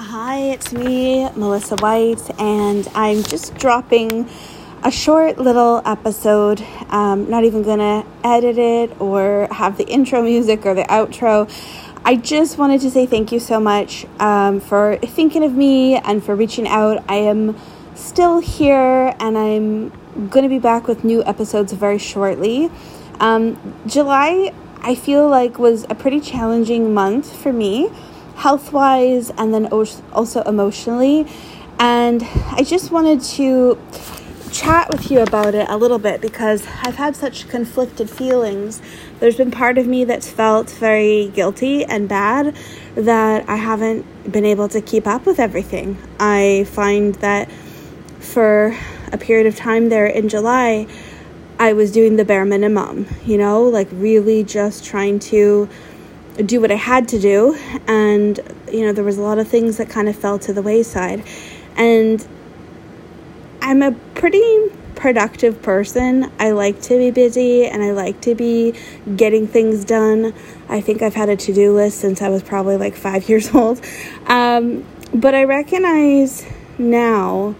Hi, it's me, Melissa White, and I'm just dropping a short little episode. Um, not even gonna edit it or have the intro music or the outro. I just wanted to say thank you so much um, for thinking of me and for reaching out. I am still here and I'm to be back with new episodes very shortly. Um, July, I feel like, was a pretty challenging month for me health wise and then also emotionally. And I just wanted to chat with you about it a little bit because I've had such conflicted feelings. There's been part of me that's felt very guilty and bad that I haven't been able to keep up with everything. I find that for a period of time there in July, I was doing the bare minimum, you know, like really just trying to do what I had to do. And, you know, there was a lot of things that kind of fell to the wayside. And I'm a pretty productive person. I like to be busy and I like to be getting things done. I think I've had a to do list since I was probably like five years old. Um, but I recognize now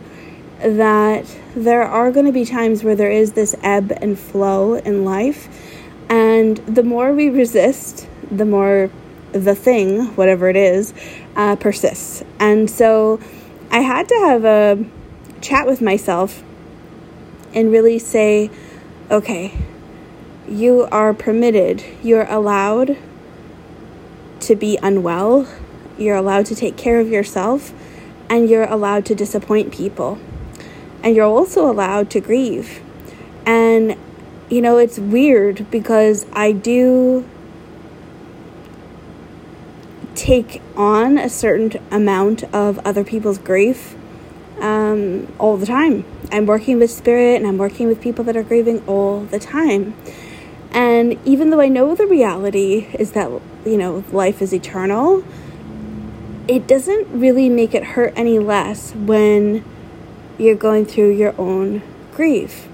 that there are going to be times where there is this ebb and flow in life. And the more we resist the more the thing, whatever it is, uh, persists. And so I had to have a chat with myself and really say, okay, you are permitted, you're allowed to be unwell, you're allowed to take care of yourself, and you're allowed to disappoint people. And you're also allowed to grieve. And, you know, it's weird because I do take on a certain amount of other people's grief um, all the time. I'm working with spirit and I'm working with people that are grieving all the time. And even though I know the reality is that, you know, life is eternal, it doesn't really make it hurt any less when you're going through your own grief.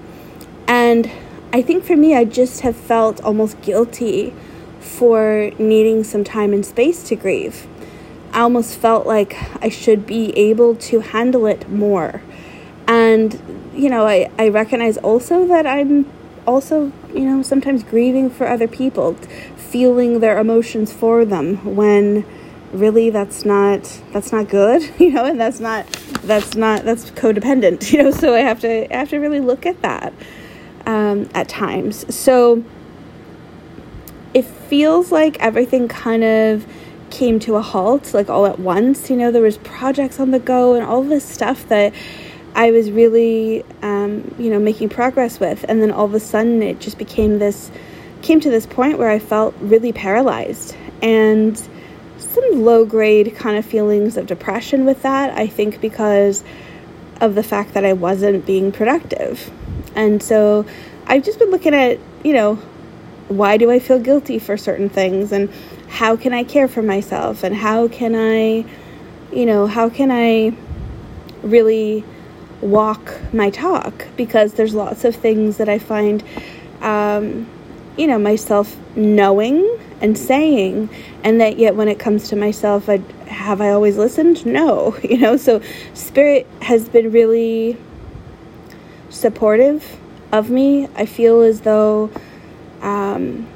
And I think for me, I just have felt almost guilty for needing some time and space to grieve. I almost felt like I should be able to handle it more. And, you know, I, I recognize also that I'm also, you know, sometimes grieving for other people, feeling their emotions for them when really that's not that's not good you know and that's not that's not that's codependent you know so i have to I have to really look at that um, at times. So it feels like everything kind of came to a halt like all at once. You know there was projects on the go and all this stuff that i was really um, you know making progress with. And then all of a sudden it just became this came to this point where i felt really paralyzed. And some low grade kind of feelings of depression with that i think because of the fact that i wasn't being productive and so i've just been looking at you know why do I feel guilty for certain things? And how can I care for myself? And how can I you know how can I really walk my talk? Because there's lots of things that I find um, you know myself knowing and saying and that yet when it comes to myself I have I always listened? No you know? So spirit has been really supportive of me I feel as though um,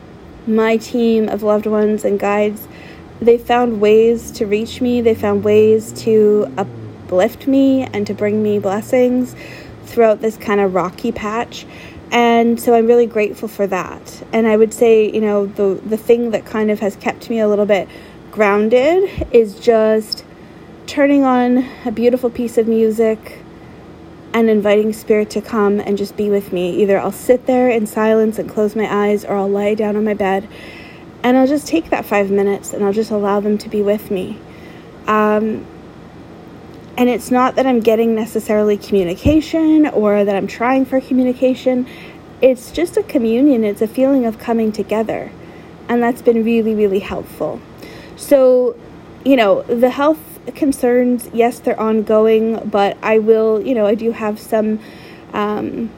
my team of loved ones and guides, they found ways to reach me. They found ways to uplift me and to bring me blessings throughout this kind of rocky patch. And so I'm really grateful for that. And I would say, you know, the the thing that kind of has kept me a little bit grounded is just turning on a beautiful piece of music and inviting spirit to come and just be with me. Either I'll sit there in silence and close my eyes, or I'll lie down on my bed and I'll just take that five minutes and I'll just allow them to be with me. Um, and it's not that I'm getting necessarily communication or that I'm trying for communication. It's just a communion, it's a feeling of coming together. And that's been really, really helpful. So, you know, the health concerns, yes, they're ongoing, but I will, you know, I do have some um,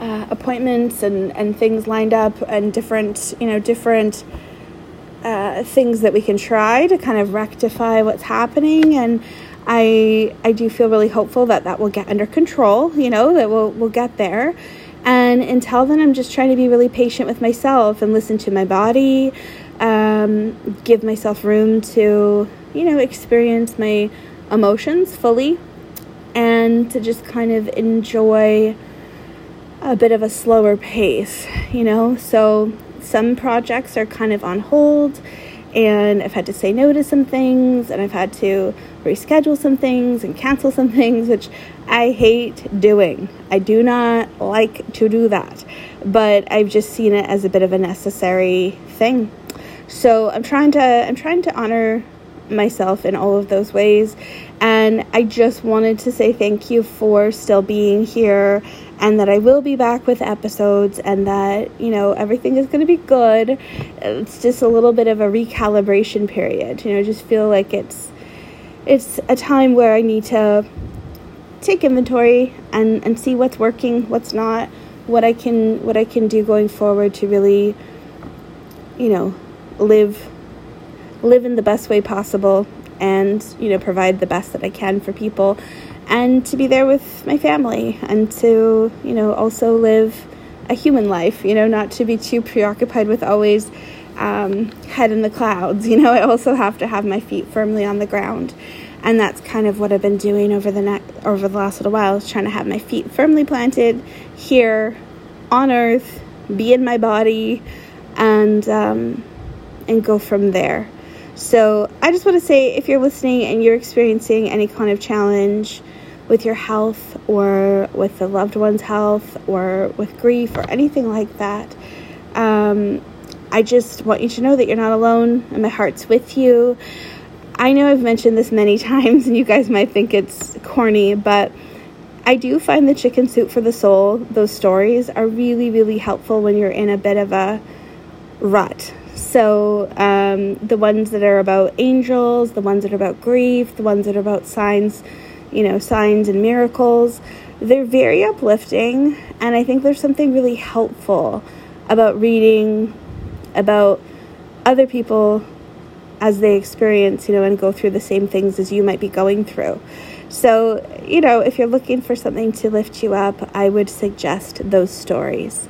uh, appointments and, and things lined up and different, you know, different uh, things that we can try to kind of rectify what's happening and I I do feel really hopeful that that will get under control, you know, that we'll we'll get there. And until then, I'm just trying to be really patient with myself and listen to my body, um, give myself room to, you know, experience my emotions fully and to just kind of enjoy a bit of a slower pace, you know. So some projects are kind of on hold and I've had to say no to some things and I've had to reschedule some things and cancel some things, which I hate doing. I do not like to do that, but I've just seen it as a bit of a necessary thing. So I'm trying to I'm trying to honor myself in all of those ways. And I just wanted to say thank you for still being here and that I will be back with episodes and that, you know, everything is going to be good. It's just a little bit of a recalibration period. You know, just feel like it's it's a time where I need to take inventory and and see what's working, what's not, what I can what I can do going forward to really you know, live live in the best way possible and you know provide the best that I can for people and to be there with my family and to you know also live a human life you know not to be too preoccupied with always um, head in the clouds you know. I also have to have my feet firmly on the ground and that's kind of what I've been doing over the next over the last little while is trying to have my feet firmly planted here on earth be in my body and um, and go from there so I just want to say if you're listening and you're experiencing any kind of challenge with your health or with the loved one's health or with grief or anything like that, um, I just want you to know that you're not alone and my heart's with you. I know I've mentioned this many times and you guys might think it's corny, but I do find the chicken soup for the soul, those stories are really, really helpful when you're in a bit of a rut so, um, the ones that are about angels, the ones that are about grief, the ones that are about signs, you know, signs and miracles, they're very uplifting. And I think there's something really helpful about reading about other people as they experience, you know, and go through the same things as you might be going through. So, you know, if you're looking for something to lift you up, I would suggest those stories.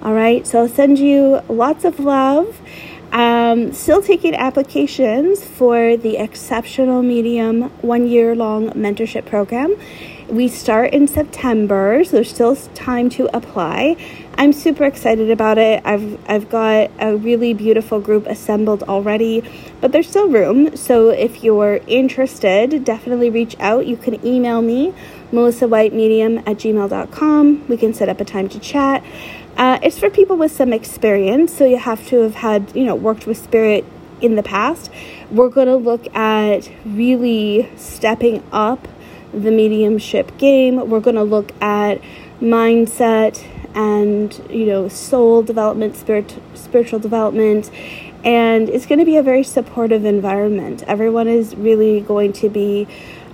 All right, so I'll send you lots of love. Um, still taking applications for the Exceptional Medium one year long mentorship program. We start in September, so there's still time to apply. I'm super excited about it. I've I've got a really beautiful group assembled already, but there's still room. So if you're interested, definitely reach out. You can email me, melissawhitemedium at gmail.com. We can set up a time to chat. Uh, it's for people with some experience, so you have to have had, you know, worked with spirit in the past. We're going to look at really stepping up the mediumship game. We're going to look at mindset and, you know, soul development, spirit, spiritual development. And it's going to be a very supportive environment. Everyone is really going to be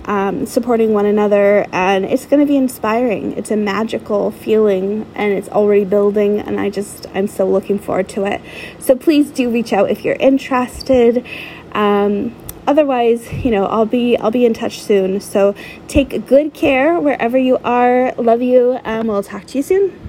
um, supporting one another, and it's going to be inspiring. It's a magical feeling, and it's already building, and I just I'm so looking forward to it. So please do reach out if you're interested. Um, otherwise, you know, I'll be I'll be in touch soon. So take good care wherever you are. Love you, and we'll talk to you soon.